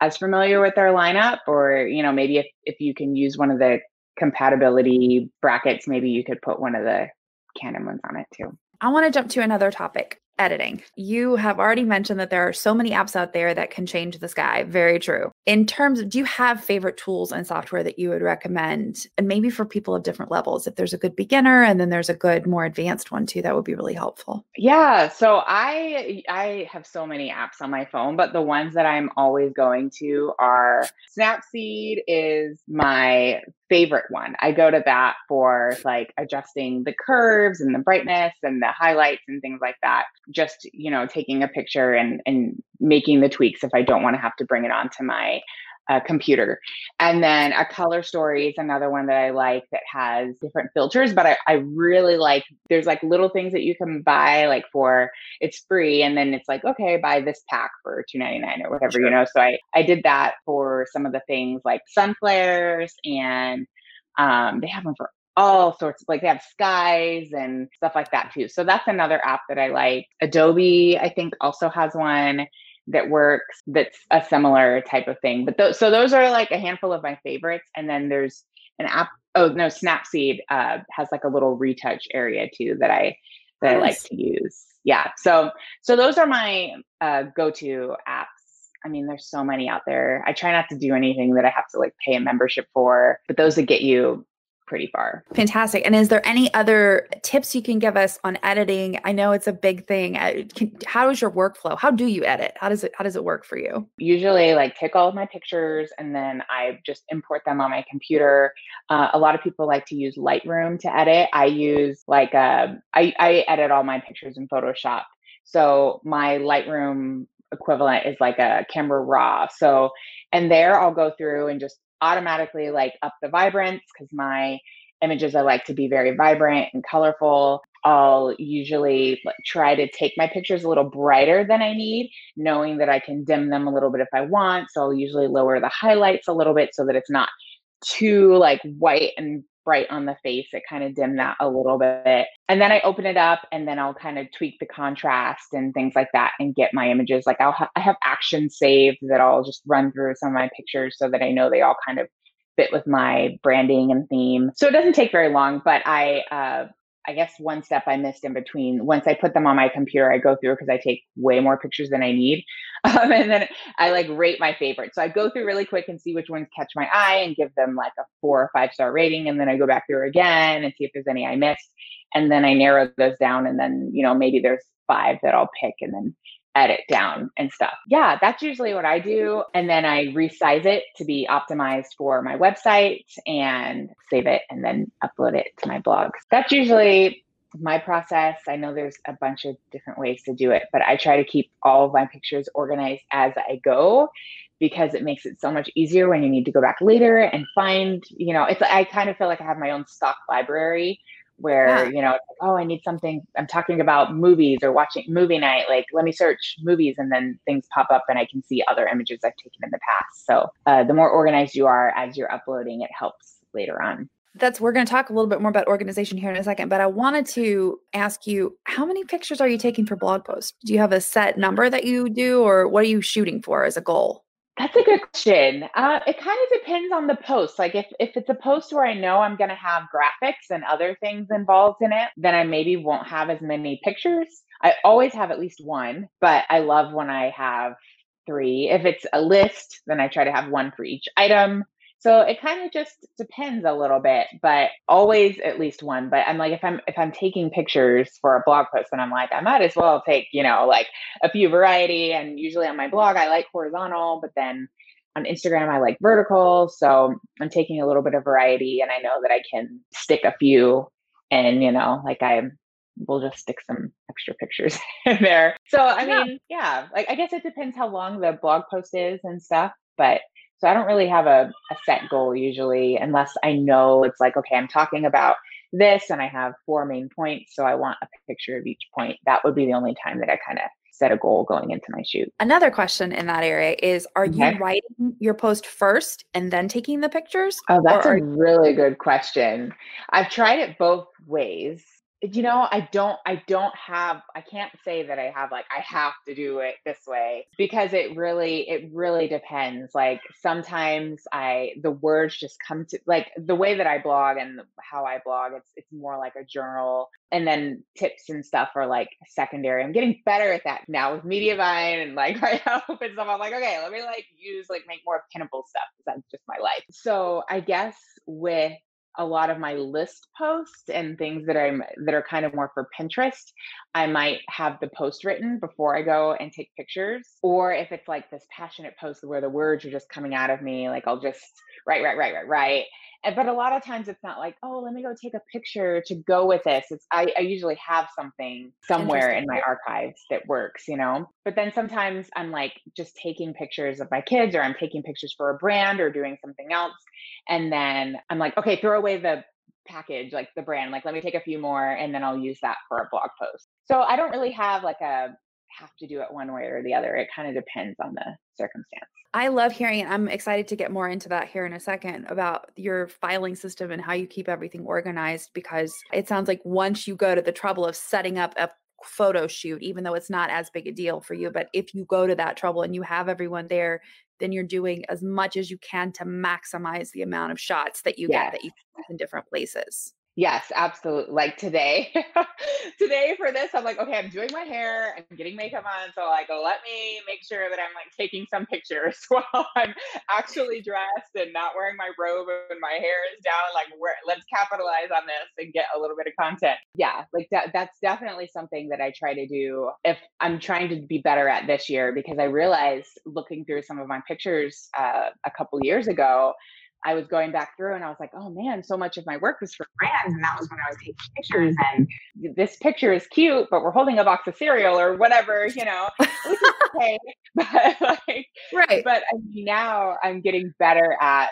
as familiar with their lineup, or, you know, maybe if, if you can use one of the compatibility brackets, maybe you could put one of the Canon ones on it too. I want to jump to another topic editing. You have already mentioned that there are so many apps out there that can change the sky. Very true. In terms of, do you have favorite tools and software that you would recommend? And maybe for people of different levels, if there's a good beginner and then there's a good, more advanced one too, that would be really helpful. Yeah. So I I have so many apps on my phone, but the ones that I'm always going to are Snapseed is my favorite one. I go to that for like adjusting the curves and the brightness and the highlights and things like that just you know taking a picture and and making the tweaks if i don't want to have to bring it onto my uh, computer and then a color story is another one that i like that has different filters but I, I really like there's like little things that you can buy like for it's free and then it's like okay buy this pack for 2.99 or whatever sure. you know so i i did that for some of the things like sun flares and um, they have them for all sorts of like they have skies and stuff like that too. So that's another app that I like. Adobe, I think, also has one that works that's a similar type of thing. But those so those are like a handful of my favorites. And then there's an app. Oh no, Snapseed uh, has like a little retouch area too that I that nice. I like to use. Yeah. So so those are my uh, go-to apps. I mean, there's so many out there. I try not to do anything that I have to like pay a membership for, but those that get you pretty far. Fantastic. And is there any other tips you can give us on editing? I know it's a big thing. Uh, how is your workflow? How do you edit? How does it how does it work for you? Usually like take all of my pictures and then I just import them on my computer. Uh, a lot of people like to use Lightroom to edit. I use like uh, I, I edit all my pictures in Photoshop. So my Lightroom equivalent is like a Camera Raw. So, and there I'll go through and just automatically like up the vibrance because my images I like to be very vibrant and colorful. I'll usually try to take my pictures a little brighter than I need, knowing that I can dim them a little bit if I want. So I'll usually lower the highlights a little bit so that it's not too like white and bright on the face. It kind of dimmed that a little bit. And then I open it up and then I'll kind of tweak the contrast and things like that and get my images. Like I'll ha- I have actions saved that I'll just run through some of my pictures so that I know they all kind of fit with my branding and theme. So it doesn't take very long, but I uh, I guess one step I missed in between. Once I put them on my computer, I go through because I take way more pictures than I need. Um, and then I like rate my favorites. So I go through really quick and see which ones catch my eye and give them like a four or five star rating. And then I go back through again and see if there's any I missed. And then I narrow those down. And then, you know, maybe there's five that I'll pick and then edit down and stuff. Yeah, that's usually what I do. And then I resize it to be optimized for my website and save it and then upload it to my blog. That's usually my process. I know there's a bunch of different ways to do it, but I try to keep all of my pictures organized as I go because it makes it so much easier when you need to go back later and find, you know, it's I kind of feel like I have my own stock library where yeah. you know oh i need something i'm talking about movies or watching movie night like let me search movies and then things pop up and i can see other images i've taken in the past. So uh, the more organized you are as you're uploading it helps later on. That's we're going to talk a little bit more about organization here in a second but i wanted to ask you how many pictures are you taking for blog posts? Do you have a set number that you do or what are you shooting for as a goal that's a good question. Uh, it kind of depends on the post. Like if if it's a post where I know I'm going to have graphics and other things involved in it, then I maybe won't have as many pictures. I always have at least one, but I love when I have three. If it's a list, then I try to have one for each item. So it kind of just depends a little bit, but always at least one. But I'm like, if I'm if I'm taking pictures for a blog post, then I'm like, I might as well take, you know, like a few variety. And usually on my blog, I like horizontal, but then on Instagram, I like vertical. So I'm taking a little bit of variety, and I know that I can stick a few, and you know, like I we'll just stick some extra pictures in there. So I mean, yeah, like I guess it depends how long the blog post is and stuff, but so I don't really have a, a set goal usually, unless I know it's like, okay, I'm talking about this and I have four main points. So I want a picture of each point. That would be the only time that I kind of set a goal going into my shoot. Another question in that area is Are okay. you writing your post first and then taking the pictures? Oh, that's a really good question. I've tried it both ways you know i don't i don't have i can't say that i have like i have to do it this way because it really it really depends. Like sometimes i the words just come to like the way that i blog and how i blog it's it's more like a journal and then tips and stuff are like secondary. I'm getting better at that now with mediavine and like i hope and stuff. I'm like okay let me like use like make more pinnable stuff that's just my life. So i guess with a lot of my list posts and things that I'm that are kind of more for Pinterest, I might have the post written before I go and take pictures. Or if it's like this passionate post where the words are just coming out of me, like I'll just write, write, write, write, write. Eh, but a lot of times it's not like, oh, let me go take a picture to go with this. It's I, I usually have something somewhere in my archives that works, you know. But then sometimes I'm like just taking pictures of my kids or I'm taking pictures for a brand or doing something else. And then I'm like, okay, throw away the package, like the brand, like let me take a few more and then I'll use that for a blog post. So I don't really have like a have to do it one way or the other. It kind of depends on the circumstance. I love hearing it. I'm excited to get more into that here in a second about your filing system and how you keep everything organized because it sounds like once you go to the trouble of setting up a photo shoot, even though it's not as big a deal for you, but if you go to that trouble and you have everyone there then you're doing as much as you can to maximize the amount of shots that you yes. get that you in different places. Yes, absolutely. Like today, today for this, I'm like, okay, I'm doing my hair, I'm getting makeup on. So like, let me make sure that I'm like taking some pictures while I'm actually dressed and not wearing my robe and my hair is down. Like, let's capitalize on this and get a little bit of content. Yeah, like that. That's definitely something that I try to do if I'm trying to be better at this year because I realized looking through some of my pictures uh, a couple years ago I was going back through and I was like, oh man, so much of my work was for brands. And that was when I was taking pictures. And this picture is cute, but we're holding a box of cereal or whatever, you know, which is okay. but like, right. But now I'm getting better at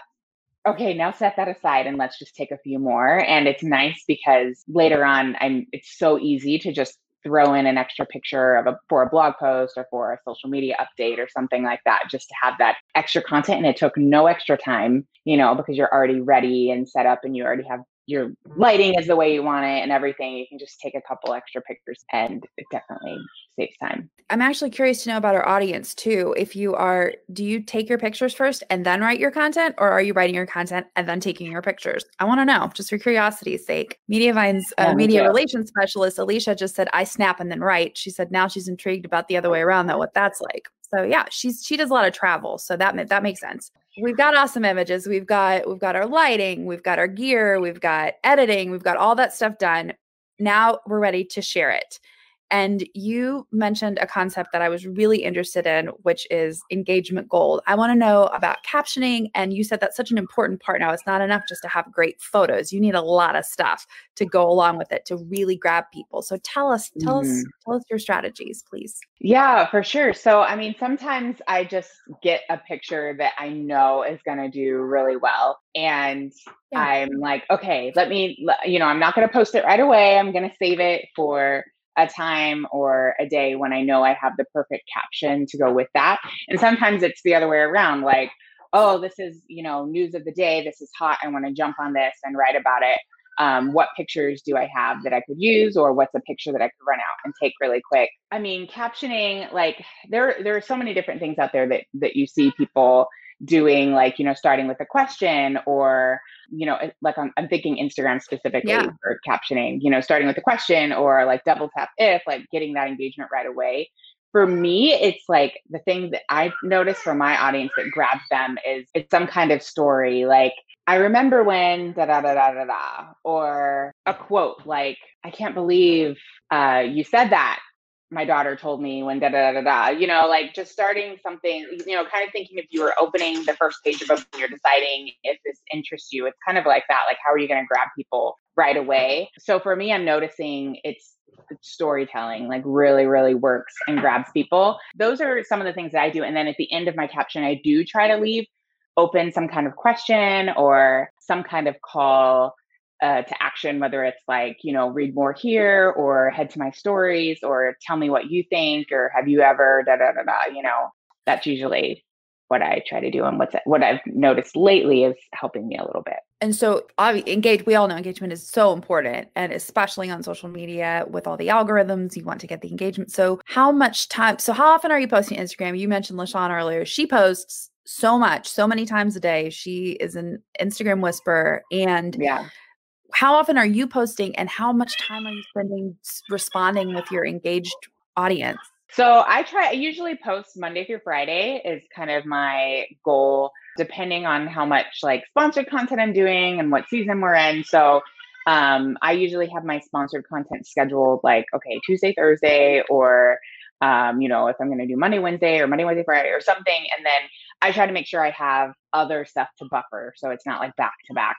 okay now set that aside and let's just take a few more and it's nice because later on i'm it's so easy to just throw in an extra picture of a for a blog post or for a social media update or something like that just to have that extra content and it took no extra time you know because you're already ready and set up and you already have your lighting is the way you want it and everything, you can just take a couple extra pictures and it definitely saves time. I'm actually curious to know about our audience too. If you are, do you take your pictures first and then write your content, or are you writing your content and then taking your pictures? I want to know, just for curiosity's sake. Mediavine's uh, yeah, media relations specialist, Alicia, just said, I snap and then write. She said now she's intrigued about the other way around, though, what that's like. So yeah, she's she does a lot of travel, so that that makes sense. We've got awesome images. We've got we've got our lighting, we've got our gear, we've got editing, we've got all that stuff done. Now we're ready to share it. And you mentioned a concept that I was really interested in, which is engagement gold. I want to know about captioning. And you said that's such an important part now. It's not enough just to have great photos. You need a lot of stuff to go along with it to really grab people. So tell us, tell mm-hmm. us, tell us your strategies, please. Yeah, for sure. So, I mean, sometimes I just get a picture that I know is going to do really well. And yeah. I'm like, okay, let me, you know, I'm not going to post it right away. I'm going to save it for a time or a day when I know I have the perfect caption to go with that. And sometimes it's the other way around like, oh, this is, you know, news of the day. This is hot. I want to jump on this and write about it. Um, what pictures do I have that I could use, or what's a picture that I could run out and take really quick? I mean, captioning, like there, there are so many different things out there that that you see people doing like you know starting with a question or you know like I'm, I'm thinking instagram specifically yeah. for captioning you know starting with a question or like double tap if like getting that engagement right away for me it's like the thing that i notice for my audience that grabs them is it's some kind of story like I remember when da da da da da da, or a quote like, I can't believe uh, you said that my daughter told me when da da da da, you know, like just starting something, you know, kind of thinking if you were opening the first page of a book you're deciding if this interests you, it's kind of like that. Like, how are you going to grab people right away? So for me, I'm noticing it's storytelling like really really works and grabs people those are some of the things that i do and then at the end of my caption i do try to leave open some kind of question or some kind of call uh, to action, whether it's like, you know, read more here or head to my stories or tell me what you think or have you ever da da da da, you know, that's usually what I try to do and what's what I've noticed lately is helping me a little bit. And so engage we all know engagement is so important and especially on social media with all the algorithms you want to get the engagement. So how much time so how often are you posting Instagram? You mentioned LaShawn earlier. She posts so much, so many times a day. She is an Instagram whisperer and yeah how often are you posting and how much time are you spending responding with your engaged audience? So I try I usually post Monday through Friday is kind of my goal depending on how much like sponsored content I'm doing and what season we're in. So um, I usually have my sponsored content scheduled like okay Tuesday Thursday or um, you know if I'm going to do Monday Wednesday or Monday Wednesday Friday or something and then I try to make sure I have other stuff to buffer so it's not like back to back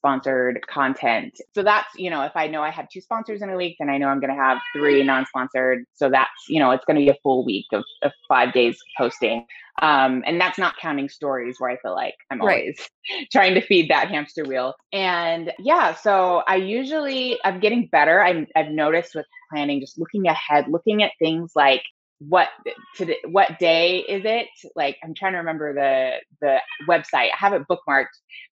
sponsored content. So that's, you know, if I know I have two sponsors in a week, then I know I'm going to have three non sponsored. So that's, you know, it's going to be a full week of, of five days posting. Um, and that's not counting stories where I feel like I'm right. always trying to feed that hamster wheel. And yeah, so I usually, I'm getting better. I'm, I've noticed with planning, just looking ahead, looking at things like what to what day is it? Like i'm trying to remember the the website. I have it bookmarked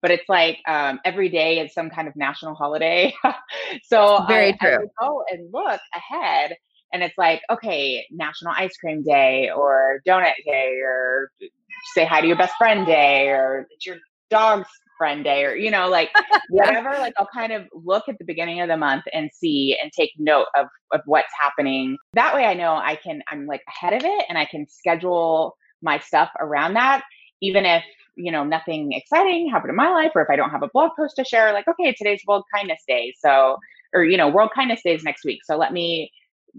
but it's like um, every day is some kind of national holiday. So very I, true. I go and look ahead and it's like okay national ice cream day or donut day or say hi to your best friend day or it's your dog's friend day or you know like whatever like i'll kind of look at the beginning of the month and see and take note of of what's happening. That way i know i can i'm like ahead of it and i can schedule my stuff around that even if you know nothing exciting happened in my life or if i don't have a blog post to share like okay today's world kindness day so or you know world kindness day is next week so let me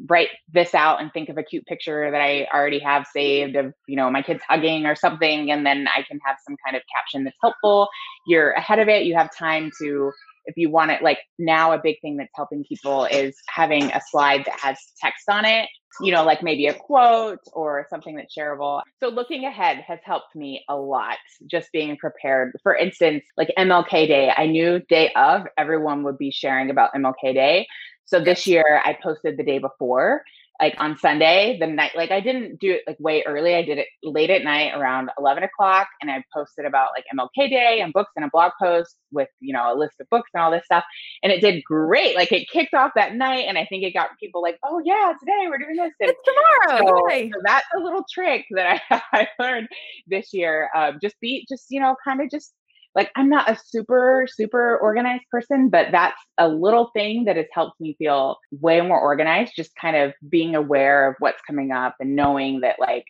write this out and think of a cute picture that I already have saved of, you know, my kids hugging or something. And then I can have some kind of caption that's helpful. You're ahead of it. You have time to, if you want it, like now a big thing that's helping people is having a slide that has text on it, you know, like maybe a quote or something that's shareable. So looking ahead has helped me a lot, just being prepared. For instance, like MLK Day, I knew day of everyone would be sharing about MLK Day. So this year I posted the day before like on Sunday, the night, like I didn't do it like way early. I did it late at night around 11 o'clock. And I posted about like MLK Day and books and a blog post with, you know, a list of books and all this stuff. And it did great. Like it kicked off that night. And I think it got people like, oh, yeah, today we're doing this. And it's tomorrow. So, so that's a little trick that I, I learned this year. Um, just be, just, you know, kind of just like I'm not a super, super organized person, but that's a little thing that has helped me feel way more organized, just kind of being aware of what's coming up and knowing that like,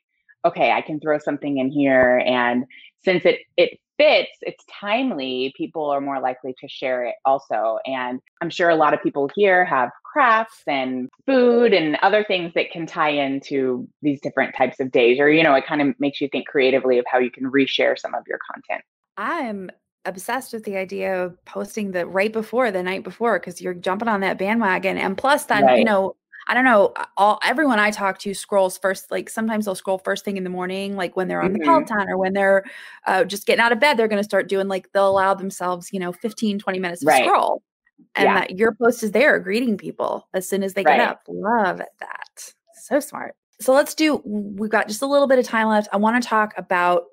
okay, I can throw something in here. And since it it fits, it's timely, people are more likely to share it also. And I'm sure a lot of people here have crafts and food and other things that can tie into these different types of days. Or, you know, it kind of makes you think creatively of how you can reshare some of your content. I'm obsessed with the idea of posting the right before the night before because you're jumping on that bandwagon and plus then right. you know i don't know all everyone i talk to scrolls first like sometimes they'll scroll first thing in the morning like when they're on mm-hmm. the peloton or when they're uh, just getting out of bed they're going to start doing like they'll allow themselves you know 15 20 minutes to right. scroll and yeah. that your post is there greeting people as soon as they right. get up love that so smart so let's do we've got just a little bit of time left i want to talk about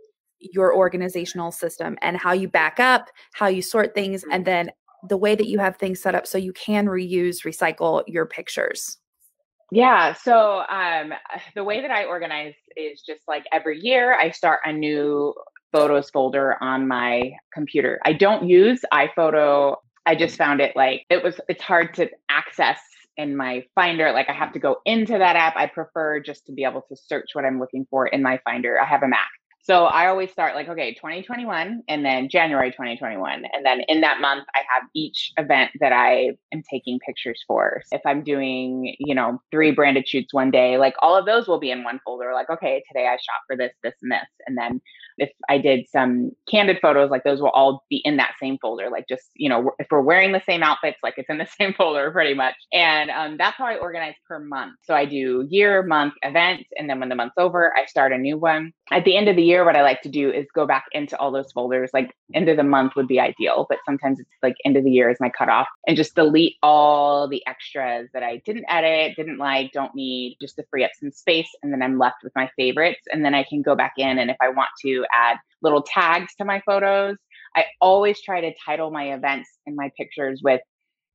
your organizational system and how you back up, how you sort things, mm-hmm. and then the way that you have things set up so you can reuse, recycle your pictures. Yeah. So um, the way that I organize is just like every year I start a new photos folder on my computer. I don't use iPhoto. I just found it like it was it's hard to access in my finder like i have to go into that app i prefer just to be able to search what i'm looking for in my finder i have a mac so I always start like, okay, 2021 and then January 2021. And then in that month, I have each event that I am taking pictures for. If I'm doing, you know, three branded shoots one day, like all of those will be in one folder. Like, okay, today I shot for this, this, and this. And then if I did some candid photos, like those will all be in that same folder. Like just, you know, if we're wearing the same outfits, like it's in the same folder pretty much. And um, that's how I organize per month. So I do year, month, event. And then when the month's over, I start a new one. At the end of the year, what I like to do is go back into all those folders. Like end of the month would be ideal, but sometimes it's like end of the year is my cutoff and just delete all the extras that I didn't edit, didn't like, don't need, just to free up some space. And then I'm left with my favorites. And then I can go back in. And if I want to add little tags to my photos. I always try to title my events and my pictures with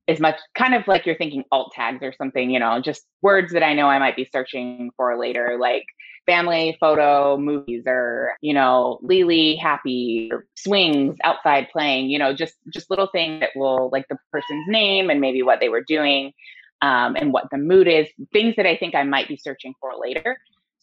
as much kind of like you're thinking alt tags or something, you know, just words that I know I might be searching for later, like family photo movies or, you know, Lily happy or swings outside playing, you know, just just little things that will like the person's name and maybe what they were doing um, and what the mood is, things that I think I might be searching for later.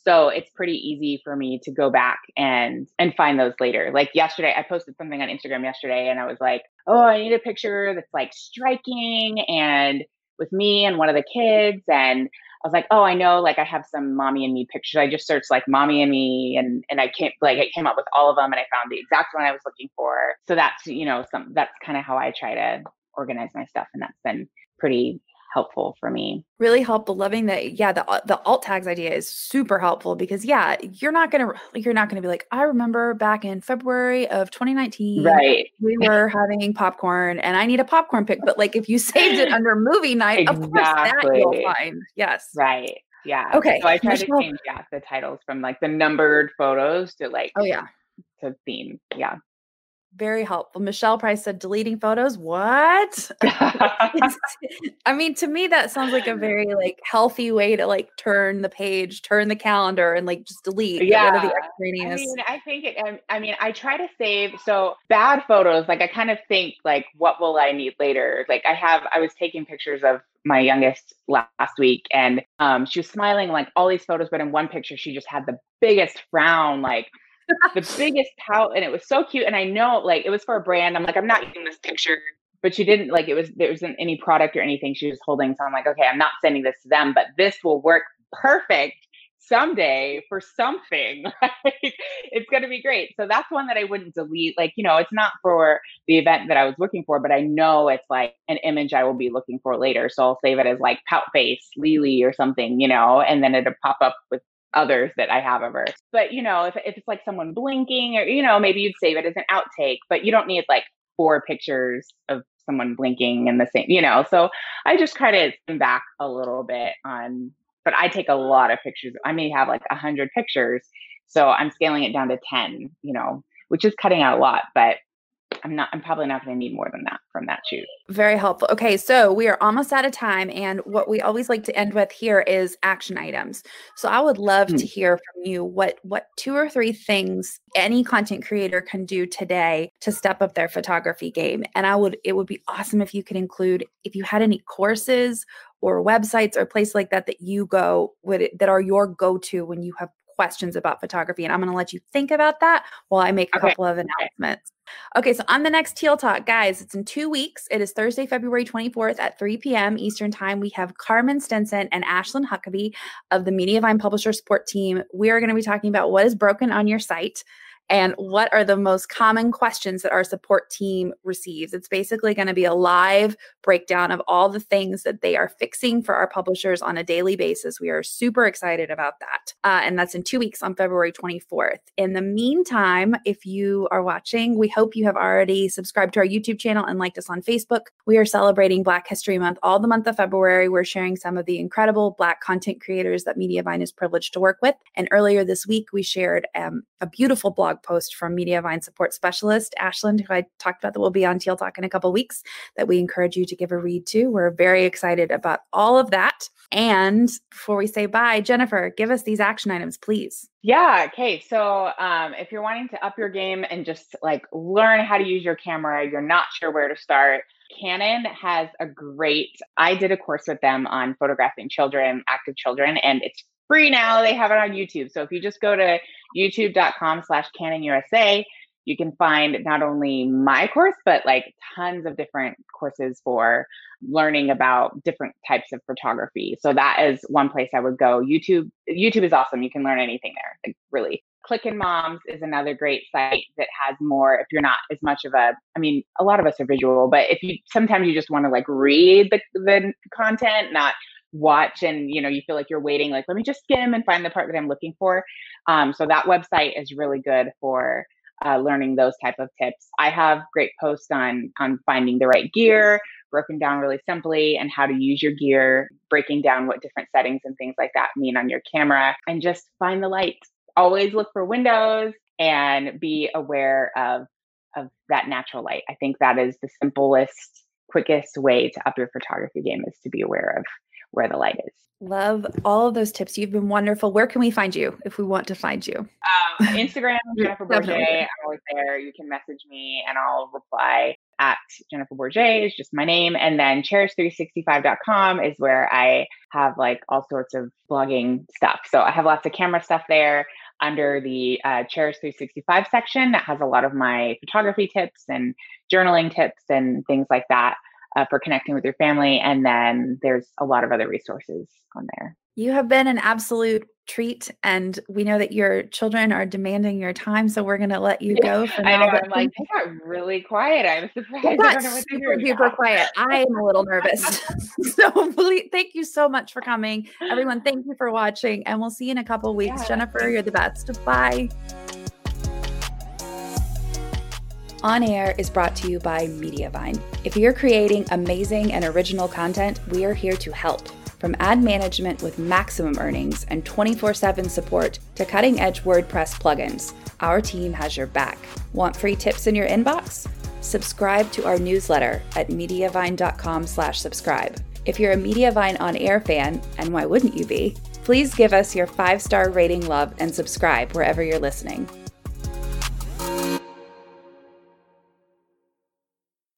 So it's pretty easy for me to go back and and find those later. Like yesterday, I posted something on Instagram yesterday and I was like, oh, I need a picture that's like striking and with me and one of the kids. And I was like, oh, I know, like I have some mommy and me pictures. I just searched like mommy and me and and I came like it came up with all of them and I found the exact one I was looking for. So that's, you know, some that's kind of how I try to organize my stuff. And that's been pretty helpful for me. Really helpful. Loving that. Yeah, the uh, the alt tags idea is super helpful because yeah, you're not gonna you're not gonna be like I remember back in February of 2019, right? We were having popcorn and I need a popcorn pick. But like if you saved it under movie night, exactly. of course that you'll find. Yes. Right. Yeah. Okay. So I try Michelle. to change yeah the titles from like the numbered photos to like oh yeah to theme. Yeah very helpful. Michelle Price said deleting photos. What? I mean, to me, that sounds like a very like healthy way to like turn the page, turn the calendar, and like just delete. Yeah. the. I mean, I think it. I mean, I try to save so bad photos. Like I kind of think like, what will I need later? Like I have. I was taking pictures of my youngest last week, and um, she was smiling like all these photos, but in one picture, she just had the biggest frown, like the biggest pout and it was so cute and i know like it was for a brand i'm like i'm not using this picture but she didn't like it was there wasn't any product or anything she was holding so i'm like okay i'm not sending this to them but this will work perfect someday for something. It's going to be great. So that's one that i wouldn't delete like you know it's not for the event that i was looking for but i know it's like an image i will be looking for later so i'll save it as like pout face lily or something you know and then it'll pop up with others that I have her. But you know, if, if it's like someone blinking or you know, maybe you'd save it as an outtake, but you don't need like four pictures of someone blinking in the same, you know. So I just kind of back a little bit on but I take a lot of pictures. I may have like a hundred pictures. So I'm scaling it down to 10, you know, which is cutting out a lot, but I'm not I'm probably not going to need more than that from that shoot. Very helpful. Okay, so we are almost out of time and what we always like to end with here is action items. So I would love mm. to hear from you what what two or three things any content creator can do today to step up their photography game. And I would it would be awesome if you could include if you had any courses or websites or places like that that you go with that are your go-to when you have questions about photography. And I'm going to let you think about that while I make a okay. couple of announcements. Okay, so on the next Teal Talk, guys, it's in two weeks. It is Thursday, February 24th at 3 p.m. Eastern Time. We have Carmen Stinson and Ashlyn Huckabee of the Mediavine Publisher Support Team. We are going to be talking about what is broken on your site and what are the most common questions that our support team receives. It's basically going to be a live breakdown of all the things that they are fixing for our publishers on a daily basis. We are super excited about that. Uh, and that's in two weeks on February 24th. In the meantime, if you are watching, we hope you have already subscribed to our YouTube channel and liked us on Facebook. We are celebrating Black History Month all the month of February. We're sharing some of the incredible Black content creators that Mediavine is privileged to work with. And earlier this week, we shared um, a beautiful blog blog post from Mediavine support specialist Ashlyn, who I talked about that will be on Teal Talk in a couple weeks, that we encourage you to give a read to. We're very excited about all of that. And before we say bye, Jennifer, give us these action items, please. Yeah. Okay. So um, if you're wanting to up your game and just like learn how to use your camera, you're not sure where to start. Canon has a great, I did a course with them on photographing children, active children, and it's free now. They have it on YouTube. So if you just go to youtube.com slash Canon USA, you can find not only my course, but like tons of different courses for learning about different types of photography. So that is one place I would go. YouTube, YouTube is awesome. You can learn anything there. Like really. Clickin' Moms is another great site that has more. If you're not as much of a, I mean, a lot of us are visual, but if you sometimes you just want to like read the the content, not watch and you know you feel like you're waiting like let me just skim and find the part that i'm looking for. Um, so that website is really good for uh, learning those type of tips. I have great posts on on finding the right gear broken down really simply and how to use your gear breaking down what different settings and things like that mean on your camera and just find the light. Always look for windows and be aware of of that natural light. I think that is the simplest quickest way to up your photography game is to be aware of where the light is. Love all of those tips. You've been wonderful. Where can we find you if we want to find you? Um, Instagram, Jennifer Borget. I'm always there. You can message me and I'll reply at Jennifer Borget is just my name. And then cherish365.com is where I have like all sorts of blogging stuff. So I have lots of camera stuff there under the uh, Cherish 365 section that has a lot of my photography tips and journaling tips and things like that uh, for connecting with your family. And then there's a lot of other resources on there. You have been an absolute treat, and we know that your children are demanding your time, so we're going to let you go for now. I know, I'm like, they got really quiet. I'm surprised. They got super duper quiet. I am a little nervous. so please, thank you so much for coming, everyone. Thank you for watching, and we'll see you in a couple weeks. Yeah. Jennifer, you're the best. Bye. On Air is brought to you by Mediavine. If you're creating amazing and original content, we are here to help. From ad management with maximum earnings and 24 7 support to cutting edge WordPress plugins, our team has your back. Want free tips in your inbox? Subscribe to our newsletter at mediavine.com slash subscribe. If you're a Mediavine on air fan, and why wouldn't you be? Please give us your five star rating love and subscribe wherever you're listening.